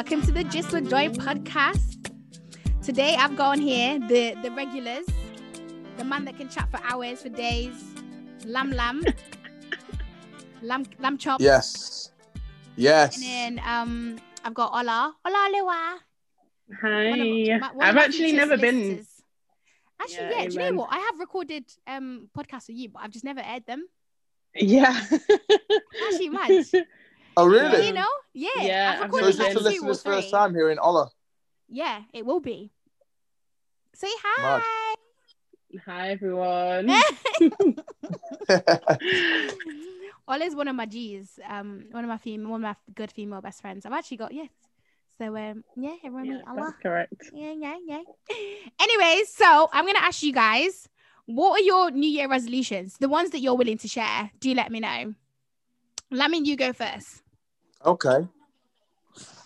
Happy New Year. Welcome to the Gist with Joy podcast. Today I've got on here the, the regulars, the man that can chat for hours, for days, Lam Lam, Lam Lam Chop. Yes. Yes. And then um I've got Ola. Ola Lewa. Hi. One of my- one of I've actually future never been. solicitors. Actually, Yeah, yeah, do you know what? I have recorded um podcasts with you, but I've just never aired them. Yeah. Actually, mad. Oh, Yeah, really? you know? Yeah. Yeah, I've I've So recorded is never this the listener's first three. time hearing Ola? Yeah, it will be. Say hi. Hi everyone. Ola's one of my G's. Um, one of my female, one of my good female best friends. I've actually got yes. So um, yeah, everyone Yeah, meet Ola. that's correct. Yeah, yeah, yeah. Anyways, so I'm gonna ask you guys, what are your New Year resolutions? The ones that you're willing to share. Do let me know. Let me you go first. Okay.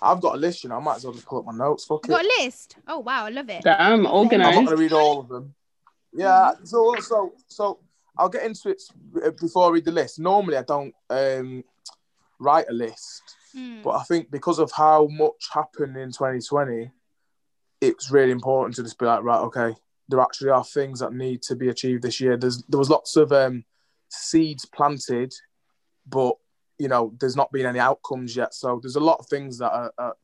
I've got a list, you know. I might as well just pull up my notes. Fuck You it. got a list? Oh wow, I love it. Damn, I'm not organized. going to read all of them. Yeah. So, so, so I'll get into it uh, before I read the list. Normally, I don't um, write a list, Hmm. but I think because of how much happened in 2020, it's really important to just be like, right, okay, there actually are things that need to be achieved this year. There's there was lots of um, seeds planted, but you know, there's not been any outcomes yet. So there's a lot of things that are, are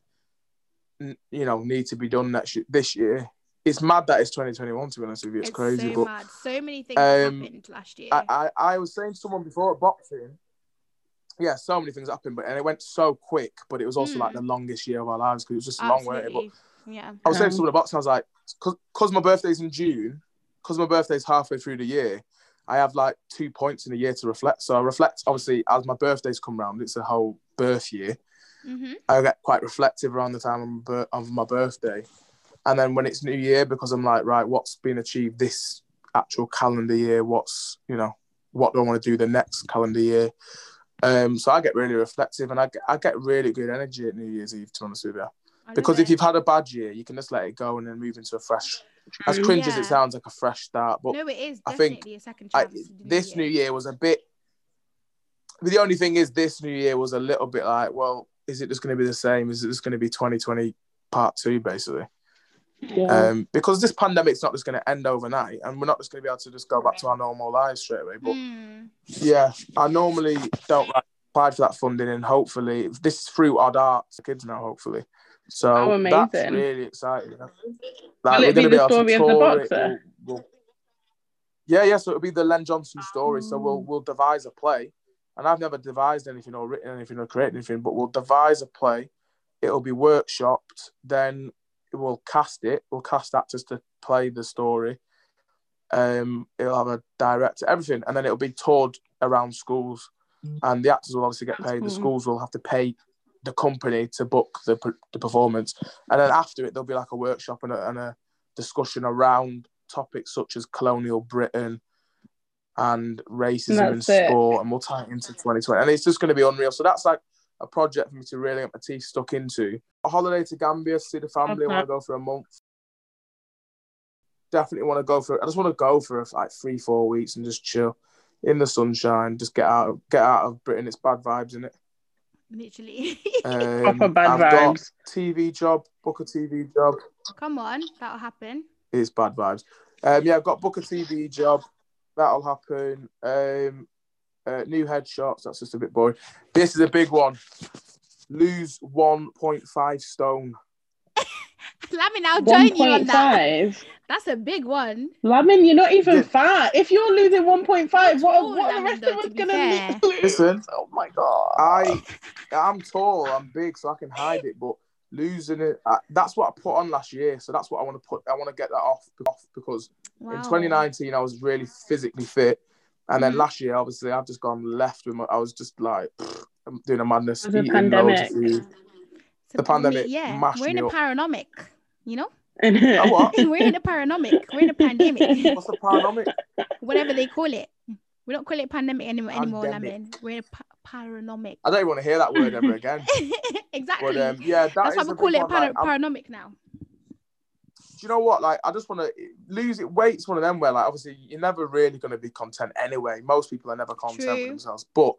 you know need to be done next year, this year. It's mad that it's 2021. To be honest with you, it's, crazy. so but mad. So many things um, happened last year. I, I, I was saying to someone before at boxing, yeah, so many things happened, but and it went so quick. But it was also Mm. like the longest year of our lives because it was just a long, wasn't it? But Yeah. I was saying to Um, someone at boxing, I was like, because my birthday's in June, because my birthday's halfway through the year, I have like two points in a year to reflect. So I reflect, obviously, as my birthdays come round, it's a whole birth year. Mm-hmm. I get quite reflective around the time of my of my birthday. And then when it's New Year, because I'm like, right, what's been achieved this actual calendar year? What's, you know, what do I want to do the next calendar year? Um, so I get really reflective and I get, I get really good energy at New Year's Eve, to be honest with you. Because if you've had a bad year, you can just let it go and then move into a fresh, as True. cringe as it sounds, like a fresh start. But no, it is I think a second chance. to do this it. new year was a bit. The only thing is, this new year was a little bit like, well, is it just going to be the same? Is it just going to be 2020 part two, basically? Yeah. Um, because this pandemic's not just going to end overnight, and we're not just going to be able to just go back to our normal lives straight away. But Hmm. yeah, I normally don't like, apply for that funding, and hopefully, this is through Odd Arts, kids now, hopefully. So Oh, that's amazing. really exciting. Like, Will it be the story of the boxer? We'll, we'll- yeah, yeah. So it'll be the Len Johnson story. So we'll we'll devise a play, and I've never devised anything or written anything or created anything, but we'll devise a play. It'll be workshopped. Then we'll cast it. We'll cast actors to play the story. Um, it'll have a director, everything, and then it'll be toured around schools, and the actors will obviously get paid. The schools will have to pay the company to book the, the performance, and then after it, there'll be like a workshop and a, and a discussion around topics such as colonial Britain and racism in That's it. sport, and we'll tie it into 2020, and it's just going to be unreal. So that's like a project for me to really get my teeth stuck into. A holiday to Gambia, see the family. I want to go for a month. Definitely want to go for. I just want to go for like three, four weeks and just chill in the sunshine. Just get out, get out of Britain. It's bad vibes in it. Literally. Um, Proper bad I've got. TV job, book a TV job. Come on, that'll happen. It's bad vibes. Um, yeah, I've got book a TV job. That'll happen. Um, uh, new headshots. That's just a bit boring. This is a big one. Lose 1.5 stone. Lamin, I'll join you on that. 1.5. That's a big one. Lamin, you're not even fat. If you're losing 1.5, what, tall, what are the rest though, of us to be gonna fair. lose? Listen. Oh my god. I, I'm tall. I'm big, so I can hide it. But losing it, I, that's what I put on last year. So that's what I want to put. I want to get that off, off because Wow. in 2019 I was really physically fit, and then Mhm. last year obviously I've just gone left with my. I was just like I'm doing a madness. It was a loads of food. So the pandemic Yeah, mashed we're in me a up. paranomic. You know, A we're in a paranomic. We're in a pandemic. What's the paranomic? Whatever they call it. We don't call it pandemic anymore. Anymore, Pandemic. Lamin. We're in a pa- paranomic. I don't even want to hear that word ever again. exactly. But um, yeah, that That's why we call it one, para- like, I'm- paranomic now. do you know what? Like, I just want to lose it. Weight's one of them where, like, obviously, you're never really going to be content anyway. Most people are never content True. with themselves. But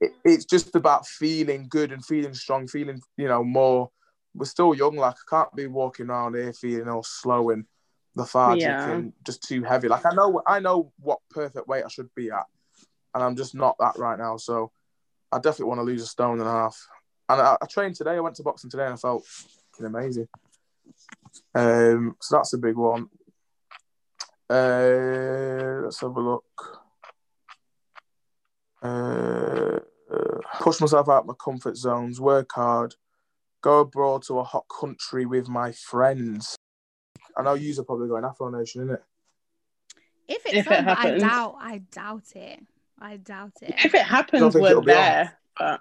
it, it's just about feeling good and feeling strong, feeling you know more. We're still young, like I can't be walking around here feeling all slow and lethargic Yeah. and just too heavy. Like I know, I know what perfect weight I should be at, and I'm just not that right now. So I definitely want to lose a stone and a half. And I, I trained today. I went to boxing today, and I felt amazing. Um, so that's a big one. Uh, let's have a look. Uh, push myself out of my comfort zones, work hard, go abroad to a hot country with my friends. I know you're probably going Afro Nation, isn't it? If it's If it on, but I doubt. I doubt it. I doubt it. If it happens, think we're it'll be there. But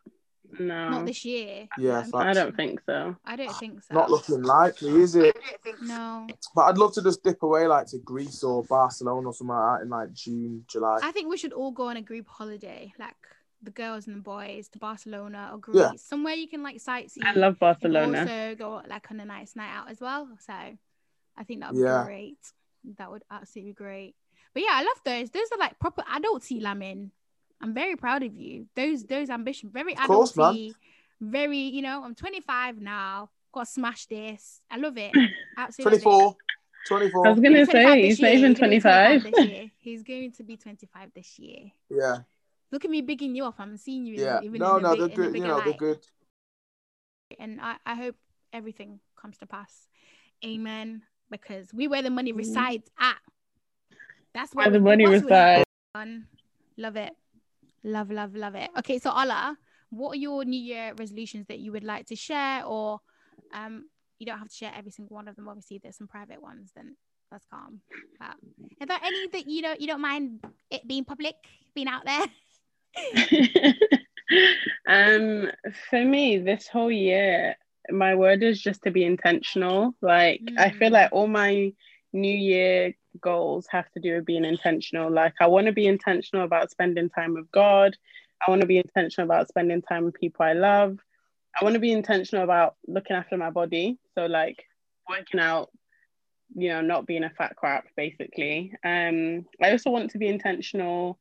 no, Not this year. Yeah, Um. I don't think so. I don't think so. Not looking likely, is it? No, But I'd love to just dip away like to Greece or Barcelona or somewhere like that in like June, July. I think we should all go on a group holiday, like the girls and the boys, to Barcelona or Greece, Yeah. somewhere you can like sightsee. I love Barcelona. Also go like on a nice night out as well. So I think that would Yeah. be great. That would absolutely be great. But yeah, I love those. Those are like proper adulty lamin. I'm very proud of you. Those those ambition, very Of course, man. very, you know, I'm 25 now. Gotta smash this. I love it. Absolutely. 24. 24. I was gonna He's say this he's not year. even He's 25. this. He's going to be 25 this year. Yeah, Look at me bigging you up. I'm seeing you. yeah. Even No, in a no, big, they're in a good. You bigger know, they're good. And I, I hope everything comes to pass. Amen. Because we where the money Mhm. resides at. That's Where the money resides. on. Love it. Love, love, love it. Okay, so Ola, what are your New Year resolutions that you would like to share? Or um, you don't have to share every single one of them. Obviously, there's some private ones, then that's calm. But are there any that you don't you don't mind it being public, being out there? um, for me, this whole year, my word is just to be intentional. Like I feel Mm. like all my New Year goals have to do with being intentional. Like I want to be intentional about spending time with God. I want to be intentional about spending time with people I love. I want to be intentional about looking after my body. So like working out, you know, not being a fat crap, basically. Um, I also want to be intentional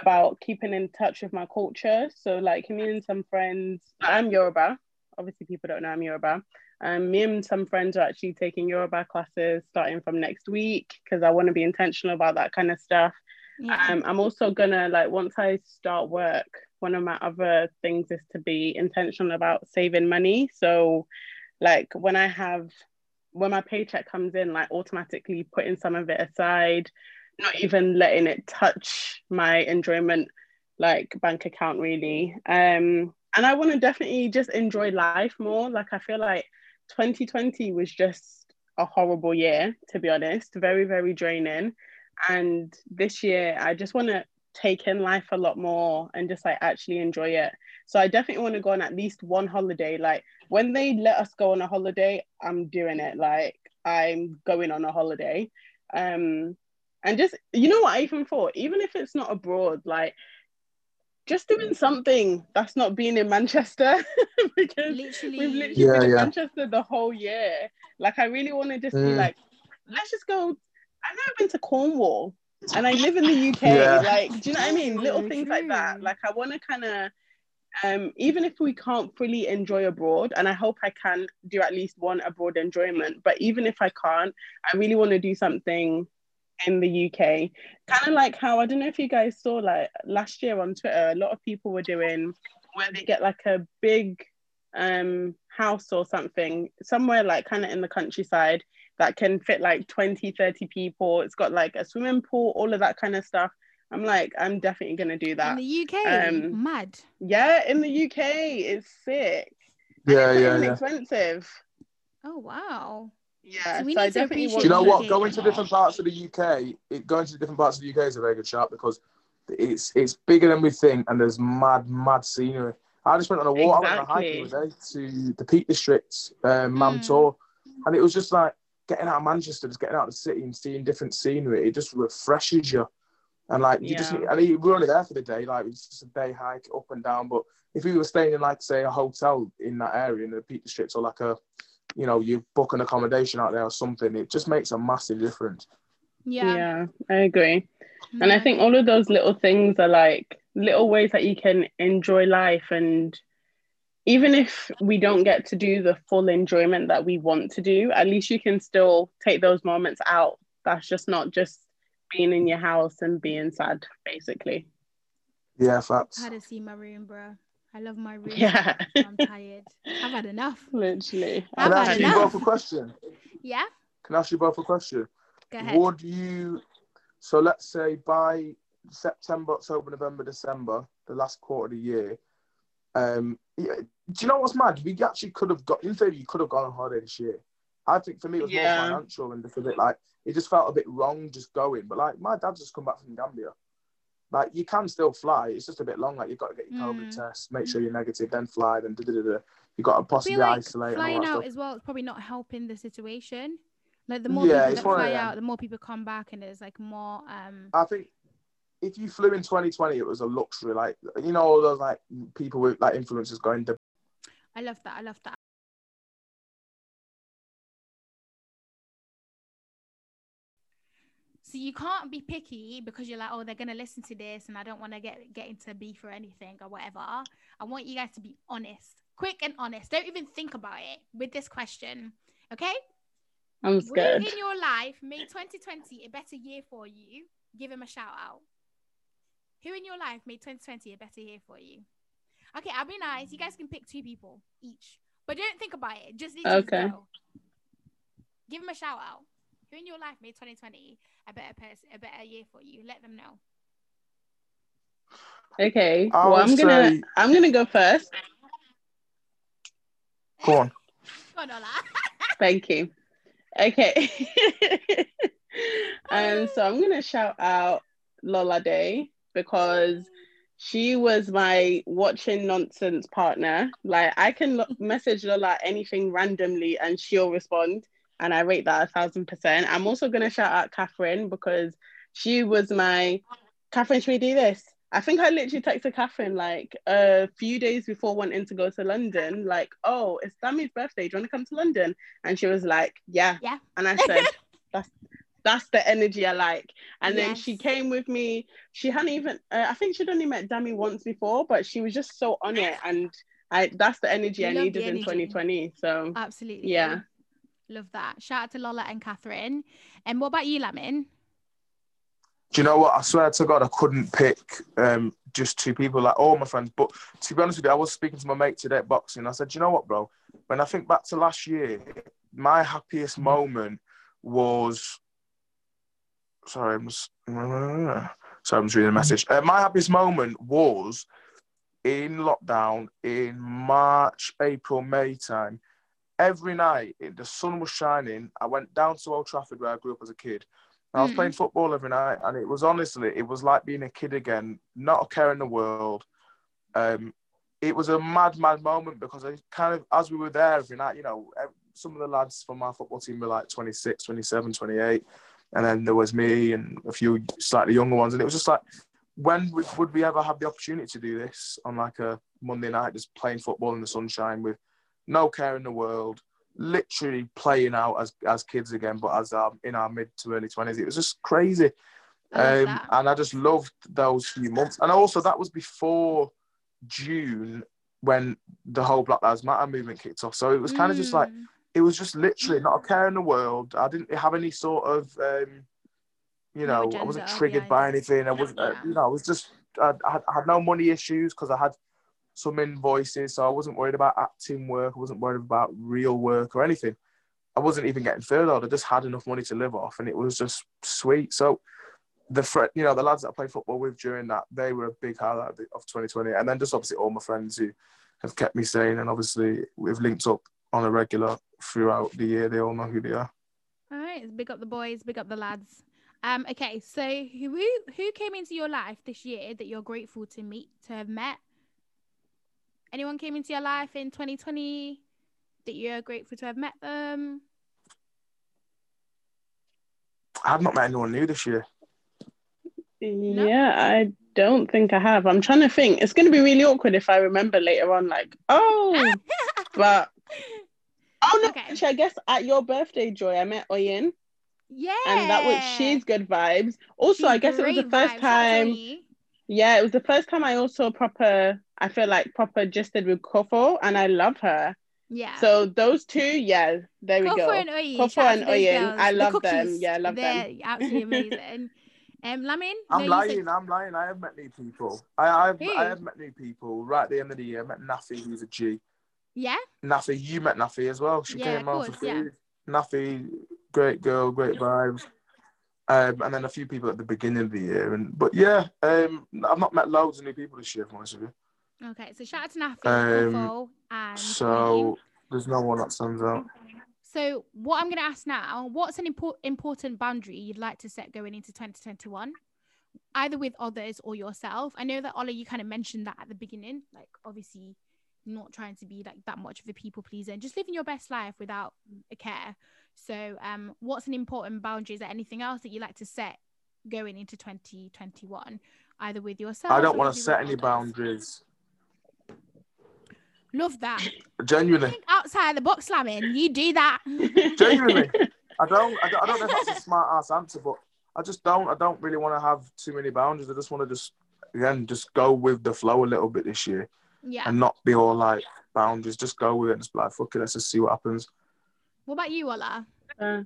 about keeping in touch with my culture. So like me and some friends, I'm Yoruba. Obviously, people don't know I'm Yoruba. Um, me and some friends are actually taking Yoruba classes starting from next week because I want to be intentional about that kind of stuff. Yeah. Um, I'm also gonna like once I start work, one of my other things is to be intentional about saving money. So, like when I have when my paycheck comes in, like automatically putting some of it aside, not even letting it touch my enjoyment like bank account really. Um, and I want to definitely just enjoy life more. Like I feel like 2020 was just a horrible year, to be honest, very very draining. And this year i just want to take in life a lot more and just like actually enjoy it. So i definitely want to go on at least one holiday. Like when they let us go on a holiday i'm doing it. Like i'm going on a holiday. Um and just you know what i even thought? Even if it's not abroad like just doing something that's not being in manchester because literally, we've literally Yeah, been in yeah. Manchester the whole year. Like I really want to just be Mm. like, let's just go. I've never been to Cornwall, and I live in the UK. Yeah. Like, do you know what I mean? Little things like that. Like I want to kind of, um, even if we can't fully enjoy abroad, and I hope I can do at least one abroad enjoyment. But even if I can't, I really want to do something in the UK. Kind of like how I don't know if you guys saw like last year on Twitter, a lot of people were doing where they get like a big um house or something somewhere like kind of in the countryside that can fit like 20 30 people it's got like a swimming pool all of that kind of stuff i'm like i'm definitely gonna do in that the UK. um, Mad. yeah in the uk it's sick Yeah, it's yeah, yeah. expensive Oh wow. Yeah So we I need to definitely appreciate want Do you know what? Going to different parts of the UK, it, going to different parts of the UK is a very good shot because it's it's bigger than we think, and there's mad, mad scenery. I just went on a walk. I went on a hike the Exactly. other day to the Peak District, um, Mam Mm. Tour, and it was just like getting out of Manchester, just getting out of the city and seeing different scenery. It just refreshes you, and like you just. I mean, we are only there for the day, like it's just a day hike up and down. But if we were staying in like say a hotel in that area in the Peak District or like a you know, you book an accommodation out there or something, it just makes a massive difference. Yeah. yeah i agree and i think all of those little things are like little ways that you can enjoy life and even if we don't get to do the full enjoyment that we want to do, at least you can still take those moments out. That's just not just being in your house and being sad, basically. Yeah, facts. I had to see my room, bro. I love my room. Yeah. I'm tired. I've had enough. Literally. I've Can I had ask you both a question? Yeah. Can I ask you both a question? Go ahead. Would you? So let's say by September, October, November, December, the last quarter of the year. Um, yeah, do you know what's mad? We actually could have got. In theory, you could have gone on holiday this year. I think for me it was Yeah. more financial and just a bit like it just felt a bit wrong just going. But like my dad's just come back from Gambia. Like you can still fly. It's just a bit long. Like you've got to get your COVID Mm. test, make sure you're negative, then fly, then da da da. da. You got to possibly like isolate. and all flying out stuff. as well is probably not helping the situation. Like the more Yeah, people that of fly out, the more people come back, and there's like more. Um, I think if you flew in 2020, it was a luxury. Like you know, all those like people with like influencers going to I love that. I love that. So you can't be picky because you're like, oh, they're gonna listen to this, and I don't want to get get into beef or anything or whatever. I want you guys to be honest, quick and honest. Don't even think about it with this question, okay? I'm Who scared. in your life made 2020 a better year for you? Give him a shout out. Who in your life made 2020 a better year for you? Okay, I'll be nice. You guys can pick two people each, but don't think about it. Just Okay. go. Give him a shout out. Who in your life made 2020 a better person, a better year for you? Let them know. Okay. I well, I'm gonna say- I'm gonna go first. go on. Go on, Ola. Thank you. Okay. and um, so I'm gonna shout out Lola Day because she was my watching nonsense partner. Like I can lo- message Lola anything randomly and she'll respond, and I rate that a thousand percent. I'm also gonna shout out Catherine because she was my Catherine. Should we do this? I think I literally texted Catherine like a few days before wanting to go to London, like, oh, it's Dami's birthday. Do you want to come to London? And she was like, yeah. Yeah. And I said, that's that's the energy I like. And then she came with me. She hadn't even, uh, I think she'd only met Dami once before, but she was just so on it. And I that's the energy I the needed in 2020. So Absolutely. Yeah. Love that. Shout out to Lola and Catherine. And what about you, Lamin? Do you know what? I swear to God, I couldn't pick um, just two people, like all my friends. But to be honest with you, I was speaking to my mate today at boxing. I said, "Do you know what, bro? When I think back to last year, my happiest moment was. Sorry, I'm just. Sorry, I'm just reading a message. Uh, my happiest moment was in lockdown in March, April, May time. Every night, the sun was shining. I went down to Old Trafford where I grew up as a kid. I was Mm. playing football every night, and it was honestly, it was like being a kid again, not a care in the world. Um, it was a mad, mad moment because I kind of, as we were there every night, you know, some of the lads from my football team were like 26, 27, 28. And then there was me and a few slightly younger ones. And it was just like, when would, would we ever have the opportunity to do this on like a Monday night, just playing football in the sunshine with no care in the world? literally playing out as as kids again, but as um, in our mid to early twenties. It was just crazy, I um, and I just loved those few months. And also, that was before June when the whole Black Lives Matter movement kicked off. So it was kind of just like Mm. it was just literally not a care in the world. I didn't have any sort of, um, you No know, I wasn't triggered by anything. I wasn't, uh, you know, I was just, I, I had no money issues because I had some invoices, so I wasn't worried about acting work. I wasn't worried about real work or anything. I wasn't even getting furloughed. I just had enough money to live off, and it was just sweet. So the fr- you know the lads that I played football with during that they were a big highlight of 2020, and then just obviously all my friends who have kept me sane, and obviously we've linked up on a regular throughout the year. They all know who they are. All right, big up the boys, big up the lads. Um, okay, so who who came into your life this year that you're grateful to meet to have met? Anyone came into your life in 2020 that you're grateful to have met them? I've not met anyone new this year. Yeah, I don't think I have. I'm trying to think. It's going to be really awkward if I remember later on, like, oh, but oh no, Okay. actually, I guess at your birthday, Joy, I met Oyin. Yeah, and that was she's good vibes. Also, I guess it was the first vibes. Shout out to time. Yeah, it was the first time I also proper. I feel like proper gisted with Kofo, and I love her. Yeah. So those two, yeah, there we go. and Oyin. Kofo and to those Oyin, girls. I The love them. Yeah, I love They're them. absolutely amazing. Um, Lamin, I'm no, lying. said- I'm lying. I have met new people. I, I have. I have met new people. Right at the end of the year, I met Nafi, who's a G. yeah. Nafi, you met Nafi as well. She Yeah, came of out for course, yeah. food. Nafi, great girl, great vibes. Um, and then a few people at the beginning of the year, and but yeah, um, I've not met loads of new people this year. If I'm honest with you. Okay, so shout out to Nafi, Um, and. So there's no one that stands out. So, what I'm going to ask now, what's an impor- important boundary you'd like to set going into 2021, either with others or yourself? I know that Ola, you kind of mentioned that at the beginning, like obviously not trying to be like that much of a people pleaser and just living your best life without a care. So, um, what's an important boundary? Is there anything else that you like to set going into 2021, either with yourself? I don't want to set any others? boundaries. Love that. Genuinely, Think outside the box, slamming. You do that. genuinely, I don't. I don't, I don't know if that's a smart ass answer, but I just don't. I don't really want to have too many boundaries. I just want to just again just go with the flow a little bit this year Yeah. and not be all like boundaries. Just go with it and just be like fuck it. Let's just see what happens. What about you, Ola? Uh,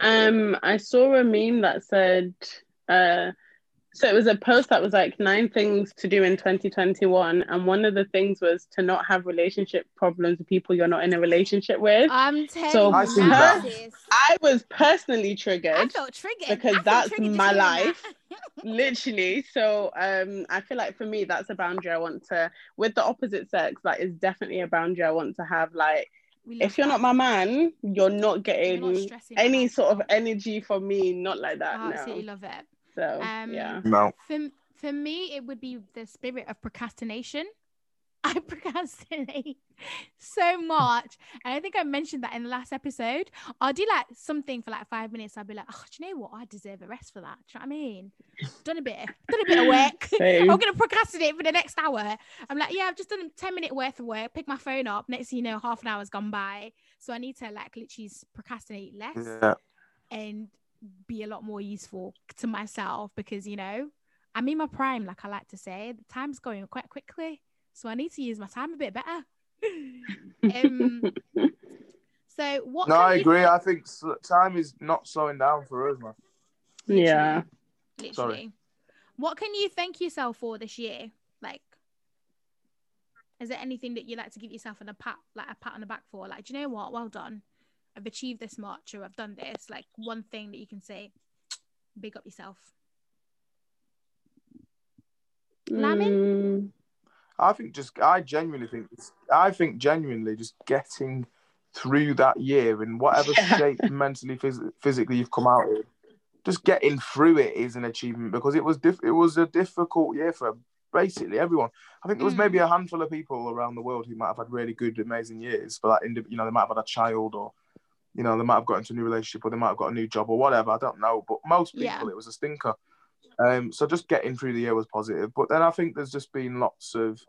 um, I saw a meme that said, uh, so it was a post that was like nine things to do in 2021, and one of the things was to not have relationship problems with people you're not in a relationship with. I'm telling So you, I see now, that. I was personally triggered. I triggered, felt triggered because I felt that's triggered my life. literally. So um, I feel like for me, that's a boundary I want to. With the opposite sex, that is definitely a boundary I want to have. Like, if you're that. not my man, you're not You're getting not any sort of energy from me. Not like that. I no. absolutely love it. So Um, yeah. No. For for me, it would be the spirit of procrastination. I procrastinate so much. And I think I mentioned that in the last episode. I'll do like something for like five minutes. I'll be like, oh, do you know what? I deserve a rest for that. Do you know what I mean? Done a bit, done a bit of work. Same. I'm gonna procrastinate for the next hour. I'm like, yeah, I've just done a 10 minute worth of work, pick my phone up. Next thing you know, half an hour's gone by. So I need to like literally procrastinate less Yeah. and be a lot more useful to myself because you know I'm in my prime, like I like to say. The time's going quite quickly, so I need to use my time a bit better. um, so what? No, I you- agree. I think time is not slowing down for us, man. Yeah. Literally. Sorry. What can you thank yourself for this year? Like, is there anything that you like to give yourself an, a pat, like a pat on the back for? Like, do you know what? Well done. I've achieved this much, or I've done this. Like one thing that you can say, big up yourself. Lamin? Mm, I think just I genuinely think I think genuinely just getting through that year in whatever Yeah. shape mentally phys- physically you've come out in, just getting through it is an achievement because it was diff- it was a difficult year for basically everyone. I think there was Mm. maybe a handful of people around the world who might have had really good, amazing years, but like, indi- you know, they might have had a child or you know, they might have got into a new relationship or they might have got a new job or whatever. I don't know, but most people Yeah. it was a stinker. Um, so just getting through the year was positive. But then I think there's just been lots of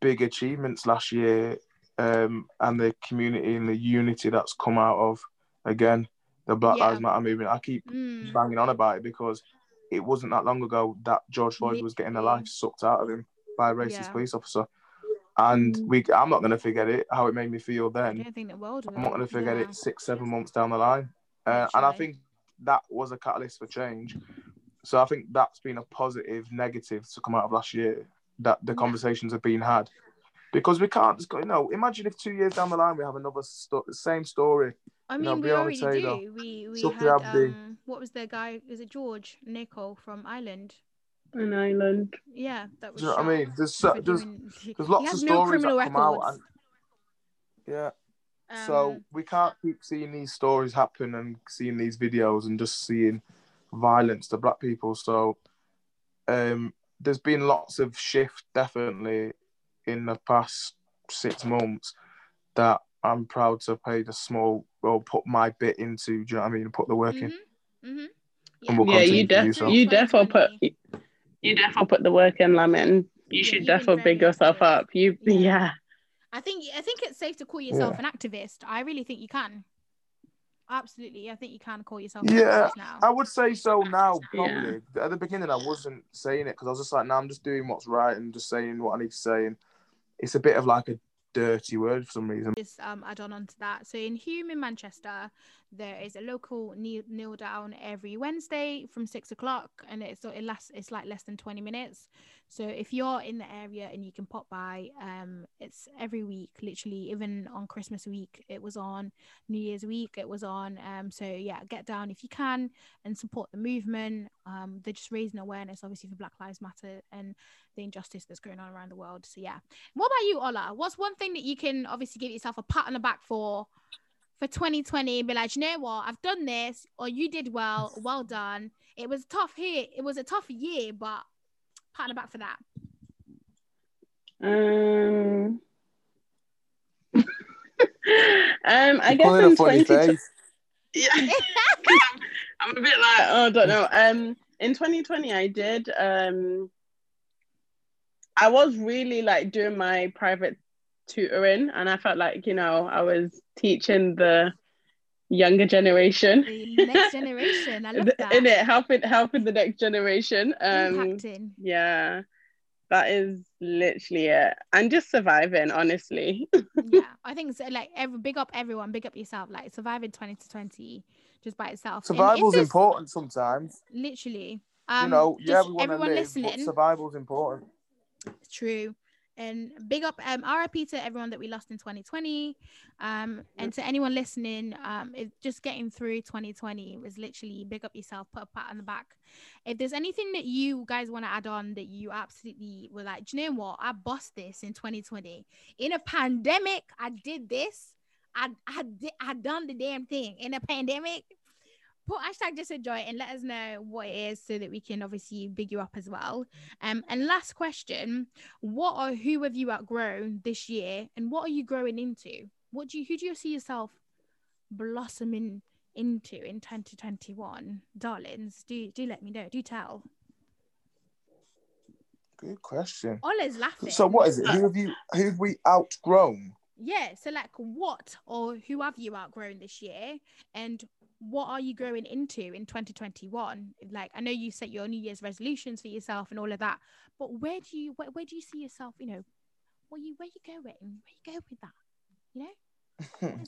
big achievements last year, um, and the community and the unity that's come out of again the Black Yeah. Lives Matter movement. I keep Mm. banging on about it because it wasn't that long ago that George Floyd was getting the life sucked out of him by a racist Yeah. police officer. And Mm. we, I'm not going to forget it. How it made me feel I then. don't think the world. I'm not going to forget Yeah. it six, seven months down the line. Uh, and I think that was a catalyst for change. So I think that's been a positive, negative to come out of last year. That the conversations have been had, because we can't just go. You know, imagine if two years down the line we have another sto- same story. I you mean, know, we already Taylor, do. We we Sophie had um, what was the guy? Is it George Nkencho from Ireland? An island. Yeah, that was. Do you know what I mean? There's so, there's doing- there's he lots has of no stories that criminal come out, and yeah. so Um, we can't keep seeing these stories happen and seeing these videos and just seeing violence to black people. So um, there's been lots of shift definitely in the past six months that I'm proud to pay the small or put my bit into. Do you know what I mean? Put the work in. mhm, mhm. And we'll yeah, you to do def you defo put 2020. You definitely put the work in, Lamin. You should you've been defo very big yourself active. up. You Yeah. yeah. I think I think it's safe to call yourself an activist. I really think you can. Absolutely. I think you can call yourself a Yeah, business now. I would say so now. Yeah. Probably at the beginning, I wasn't saying it because I was just like, "No, I'm just doing what's right and just saying what I need to say." And it's a bit of like a dirty word for some reason. just um add on onto that. So in Hulme in Manchester, there is a local kneel, kneel down every Wednesday from six o'clock, and it's so it lasts. It's like less than twenty minutes. So if you're in the area and you can pop by, um, it's every week, literally. Even on Christmas week, it was on. New Year's week, it was on. Um, so yeah, get down if you can and support the movement. Um, they're just raising awareness, obviously, for Black Lives Matter and the injustice that's going on around the world. So yeah, what about you, Ola? What's one thing that you can obviously give yourself a pat on the back for for 2020? Be like, "You know what? I've done this, or you did well. Well done. It was tough here. It was a tough year, but pat on the back for that. Um, um, I You're guess pulling in a funny 2020 face. Yeah. I'm, I'm a bit like, oh, I don't know. Um, in 2020, I did. Um, I was really like doing my private tutoring, and I felt like you know I was teaching the younger generation. The next generation. I love that. In it, helping helping the next generation. Um, Impacting. yeah, that is literally it, and just surviving. Honestly, yeah, I think so. Like, every big up everyone, big up yourself. Like surviving 20 to 20 just by itself. And if Survival's there's- important sometimes. Literally. Um, you know, yeah, just we want to everyone live, listening. but survival's important. True. And big up um RIP to everyone that we lost in 2020. Um and to anyone listening, um it, just getting through 2020 was literally big up yourself, put a pat on the back. If there's anything that you guys want to add on that you absolutely were like, do you know what? I bossed this in 2020. In a pandemic, I did this. I I did I done the damn thing in a pandemic. Put hashtag just enjoy and let us know what it is so that we can obviously big you up as well. Um, and last question: What or who have you outgrown this year, and what are you growing into? What do you who do you see yourself blossoming into in 2021, darlings? Do do let me know. Do tell. Good question. Ola's laughing. So what is it? Who have you? Who have we outgrown? Yeah. So like, what or who have you outgrown this year, and what are you growing into in 2021? Like, I know you set your New Year's resolutions for yourself and all of that, but where do you where, where do you see yourself? You know, where you where you going? Where you go with that? You know.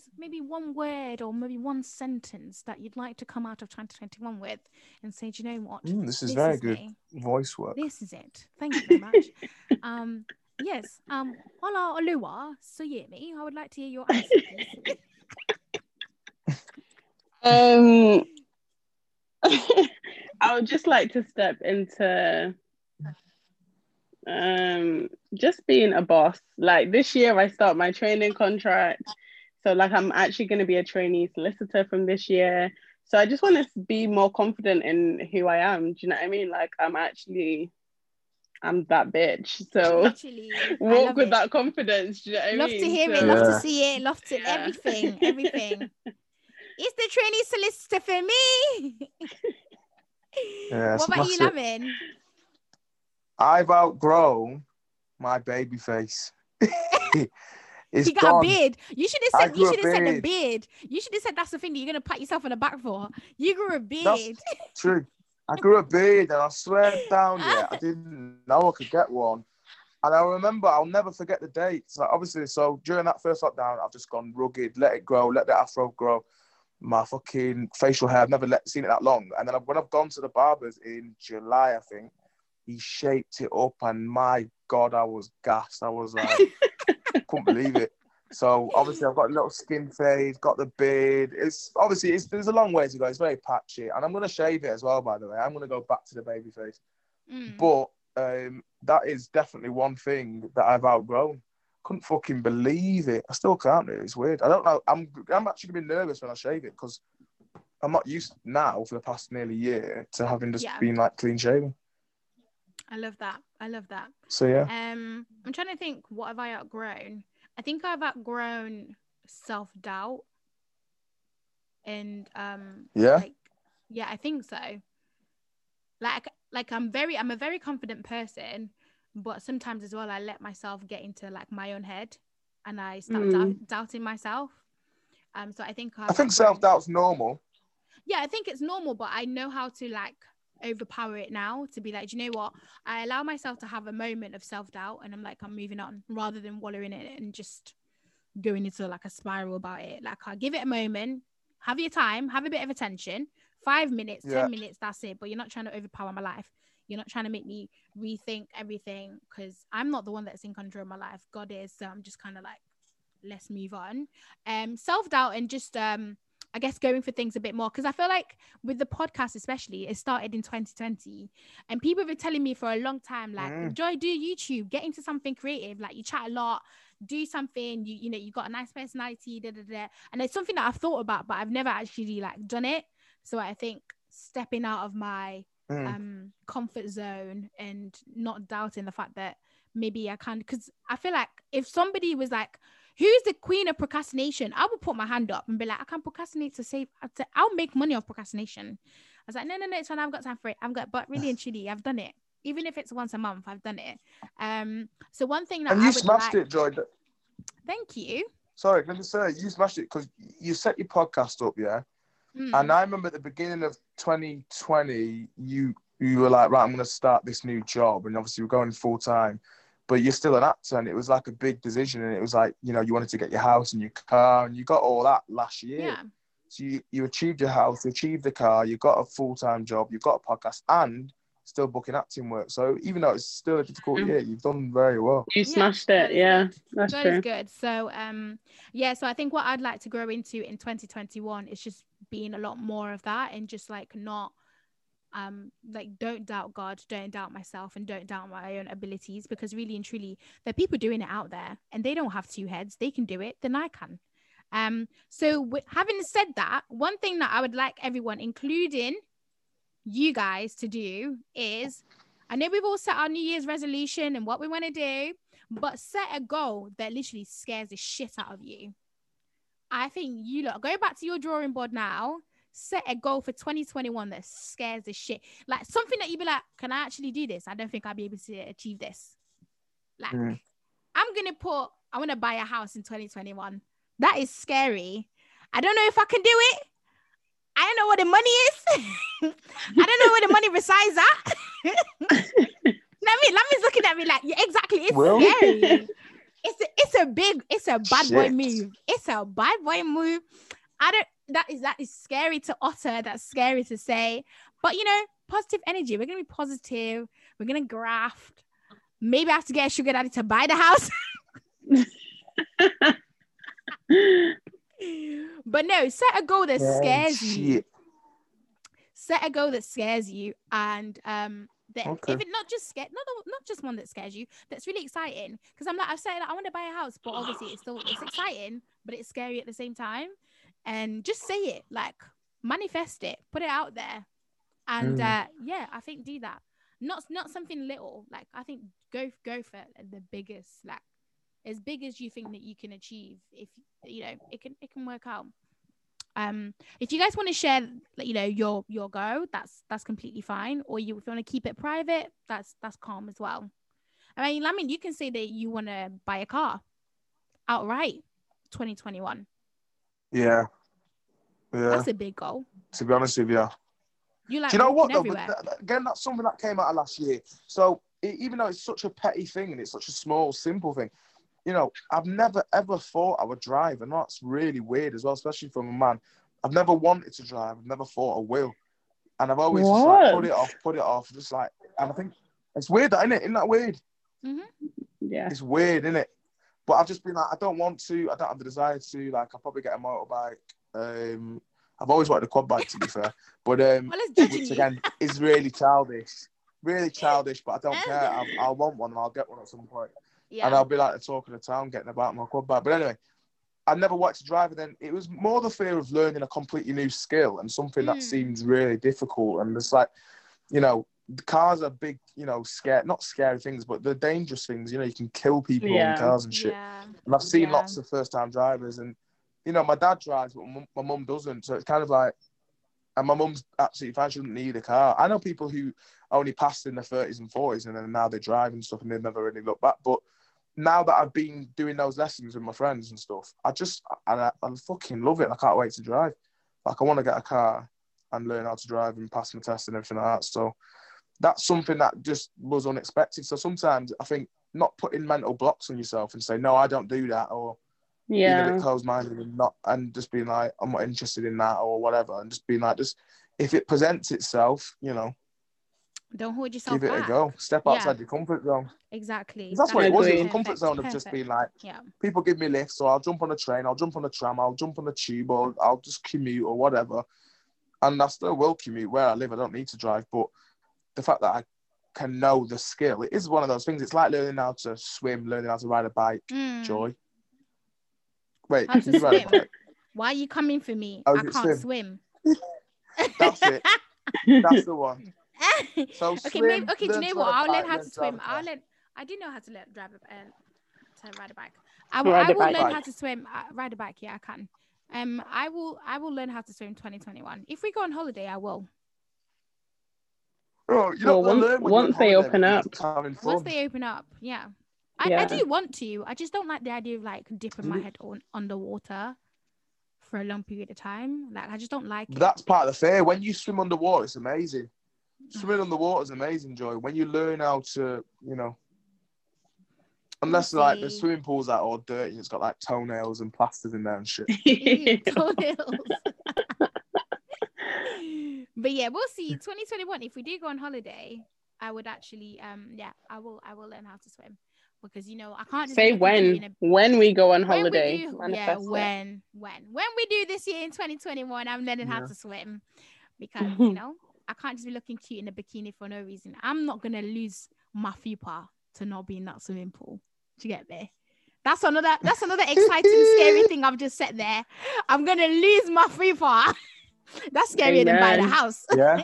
Maybe one word or maybe one sentence that you'd like to come out of 2021 with and say, do you know what? Mm, this is very good me. voice work. This is it. Thank you very much. um, yes. Um, Ola Olua Soyemi, I would like to hear your answer. um, I would just like to step into um just being a boss. Like this year, I start my training contract. So like I'm actually going to be a trainee solicitor from this year. So I just want to be more confident in who I am. Do you know what I mean? Like I'm actually, I'm that bitch. So Literally, walk with it. that confidence. Do you know what I Love mean? to hear it. Love Yeah. to see it. Love to Yeah. everything. Everything. it's the trainee solicitor for me. Yeah, what about you, massive. I've outgrown my baby face. it's He got gone. a beard. You should have said. You should have said beard. beard. You should have said that's the thing that you're gonna pat yourself on the back for. You grew a beard. That's true. I grew a beard and I swear down, yeah, I didn't know I could get one. And I remember, I'll never forget the dates. Like obviously, so during that first lockdown, I've just gone rugged, let it grow, let the afro grow. My fucking facial hair, I've never let, seen it that long. And then when I've gone to the barbers in July, I think, he shaped it up, and my God, I was gassed. I was like, couldn't believe it. So obviously, I've got a little skin fade, got the beard. It's obviously it's, there's a long way to go. It's very patchy, and I'm gonna shave it as well. By the way, I'm gonna go back to the baby face. Mm. But um, that is definitely one thing that I've outgrown. Couldn't fucking believe it. I still can't. Really. It's weird. I don't know. I'm I'm actually gonna be nervous when I shave it because I'm not used now for the past nearly year to having just Yeah. been like clean shaven. I love that. I love that. So yeah, Um, I'm trying to think. What have I outgrown? I think I've outgrown self doubt, and um, yeah. like, yeah, I think so. Like, like I'm very, I'm a very confident person, but sometimes as well, I let myself get into like my own head, and I start Mm. doubt, doubting myself. Um, so I think I think self doubt's normal. Yeah, I think it's normal, but I know how to like overpower it now to be like, "Do you know what? I allow myself to have a moment of self doubt, and I'm like, I'm moving on rather than wallowing in it and just going into like a spiral about it. Like, I give it a moment, have your time, have a bit of attention, five minutes, Yeah. ten minutes, that's it. But you're not trying to overpower my life. You're not trying to make me rethink everything because I'm not the one that's in control of my life. God is. So I'm just kind of like, let's move on. Um, self doubt and just um, I guess going for things a bit more because I feel like with the podcast, especially, it started in 2020, and people have been telling me for a long time, like, Mm. Joy, do YouTube, get into something creative. Like you chat a lot, do something. You you know you got a nice personality, da da da. And it's something that I've thought about, but I've never actually like done it. So I think stepping out of my Mm. um comfort zone and not doubting the fact that maybe I can because I feel like if somebody was like, Who's the queen of procrastination? I would put my hand up and be like, I can procrastinate to save to, I'll make money off procrastination. I was like, no, no, no, it's fine. I've got time for it. I've got but really and truly, I've done it. Even if it's once a month, I've done it. Um, so one thing that And I you smashed like, it, Joy. thank you. Sorry, let me say you smashed it because you set your podcast up, yeah. Mm, And I remember at the beginning of 2020, you you were like, right, I'm going to start this new job, and obviously you're going full time, but you're still an actor, and it was like a big decision, and it was like, you know, you wanted to get your house and your car, and you got all that last year. yeah. So you, you achieved your house, you achieved the car, you got a full time job, you got a podcast, and still booking acting work. So even though it's still a difficult Mm. year, you've done very well. You smashed that it. is Yeah, that's That true. is good. So um yeah, so I think what I'd like to grow into in 2021 is just being a lot more of that and just like not um like don't doubt God, don't doubt myself and don't doubt my own abilities because really and truly there are people doing it out there and they don't have two heads. They can do it, then I can. Um so with, having said that, one thing that I would like everyone including you guys to do is I know we've all set our New Year's resolution and what we want to do, but set a goal that literally scares the shit out of you. I think you lot go back to your drawing board now. Set a goal for 2021 that scares the shit. Like something that you be like, can I actually do this? I don't think I'll be able to achieve this. Like, Mm. I'm gonna put, I want to buy a house in 2021. That is scary. I don't know if I can do it. I don't know what the money is. I don't know where the money resides at. Let me, Let Lammy's looking at me like, yeah, exactly. It's Well- scary. It's a, it's a big, it's a bad boy move. It's a bad boy move. I don't. That is that is scary to utter. That's scary to say. But you know, positive energy. We're gonna be positive. We're gonna graft. Maybe I have to get a sugar daddy to buy the house. but no, set a goal that scares you set a goal that scares you and um that Okay. if it not just scared not not just one that scares you that's really exciting. Because i'm like i've said like, i want to buy a house but obviously it's still it's exciting but it's scary at the same time. And just say it like manifest it put it out there. And Mm. uh yeah i think do that. Not not something little like i think go go for the biggest like as big as you think that you can achieve if you know it can it can work out um if you guys want to share like, you know your your go that's that's completely fine or you if you want to keep it private that's that's calm as well i mean i mean you can say that you want to buy a car outright 2021 Yeah. Yeah. that's a big goal To be honest with you. you like Do you know what though? But everywhere. th- th- again, that's something that came out of last year. So e- even though it's such a petty thing and it's such a small, simple thing, you know, I've never ever thought I would drive, and that's really weird as well, especially from a man. I've never wanted to drive. I've never thought I will, and I've always just like put it off, put it off, just like. And I think it's weird, isn't it? Isn't that weird? yeah. It's weird, isn't it? But I've just been like, I don't want to. I don't have the desire to. Like, I'll probably get a motorbike. Um, I've always wanted a quad bike, to be fair. But um, well it's which again is really childish. Really childish, but I don't care. I'll, I'll want one and I'll get one at some point. Yeah And I'll be like the talk of the town, getting about my quad bike. But anyway, I never wanted to drive, and then it was more the fear of learning a completely new skill and something Mm. that seems really difficult. And it's like, you know, cars are big, you know, scare not scary things, but they're dangerous things. You know, you can kill people Yeah. in cars and shit. yeah And I've seen Yeah. lots of first time drivers, and you know, my dad drives, but my mum- doesn't. So it's kind of like, and my mum's absolutely fine. She doesn't need a car. I know people who only passed in their thirties and forties, and then now they drive and stuff, and they've never really looked back. But now that I've been doing those lessons with my friends and stuff, I just and I, I fucking love it. I can't wait to drive. Like I want to get a car and learn how to drive and pass my test and everything like that. So that's something that just was unexpected. So sometimes I think not putting mental blocks on yourself and say no, I don't do that, or Yeah. being a bit closed minded and not and just being like I'm not interested in that or whatever, and just being like just if it presents itself, you know, Don't hold yourself give it back. a go. Step Yeah. outside your comfort zone. Exactly. That's what it was. It was a comfort zone of just Perfect. being like, Yeah. people give me lifts, so I'll jump on a train, I'll jump on a tram, I'll jump on a tube, or I'll just commute or whatever. And I still will commute where I live. I don't need to drive, but the fact that I can know the skill, it is one of those things. It's like learning how to swim, learning how to ride a bike. Mm. Joy. Wait, How can you ride a bike? Why are you coming for me? Oh, I can't swim? swim. That's it. That's the one. So okay, swim, maybe, okay. Do you learn know to what? ride a I'll learn how to to swim. I'll learn. I do know how to learn drive a uh, to ride a bike. I will. Ride I a will bike. learn how to swim. Uh, ride a bike. Yeah, I can. Um, I will. I will learn how to swim 2021. If we go on holiday, I will. Oh, you don't Well, once- learn when you're on once they open up. just having fun. Once they open up, yeah. I, I do want to. I just don't like the idea of like dipping my Mhm. head on underwater for a long period of time. Like I just don't like But it. that's part of the fair. When you swim underwater, it's amazing. Swimming on the water is amazing, Joy. When you learn how to, you know, unless like the swimming pool's out all dirty, and it's got like toenails and plasters in there and shit. Toenails. but yeah, we'll see. 2021. If we do go on holiday, I would actually, um, yeah, I will, I will learn how to swim because you know I can't just Say be looking cute when a- when we go on when holiday. do- yeah, when, when, when we do this year in 2021, I'm learning how to swim because you know I can't just be looking cute in a bikini for no reason. I'm not gonna lose my fupa to not be in that swimming pool. Do you get me? That's another. That's another exciting, scary thing I've just said there. I'm gonna lose my fupa. that's scarier than buying a house. Yeah.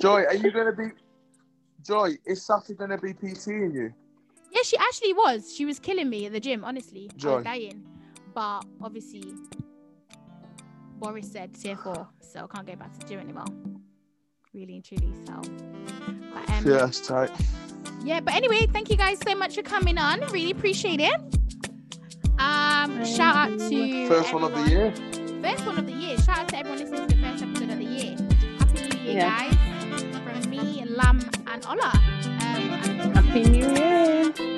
Joy, are you gonna be Joy, is Safi gonna be PTing you? Yeah, she actually was. She was killing me at the gym. Honestly, I Joy. was dying. But obviously, Boris said tier four, so I can't go back to the gym anymore. Really and truly. So, but, um, Yeah, it's tight. yeah. But anyway, thank you guys so much for coming on. Really appreciate it. Um, shout out to First one of the year. First one of the year. Shout out to everyone listening to the first episode of the year. Happy New Year, Yeah. guys! From me, Lam, and Ola. Um, and Happy New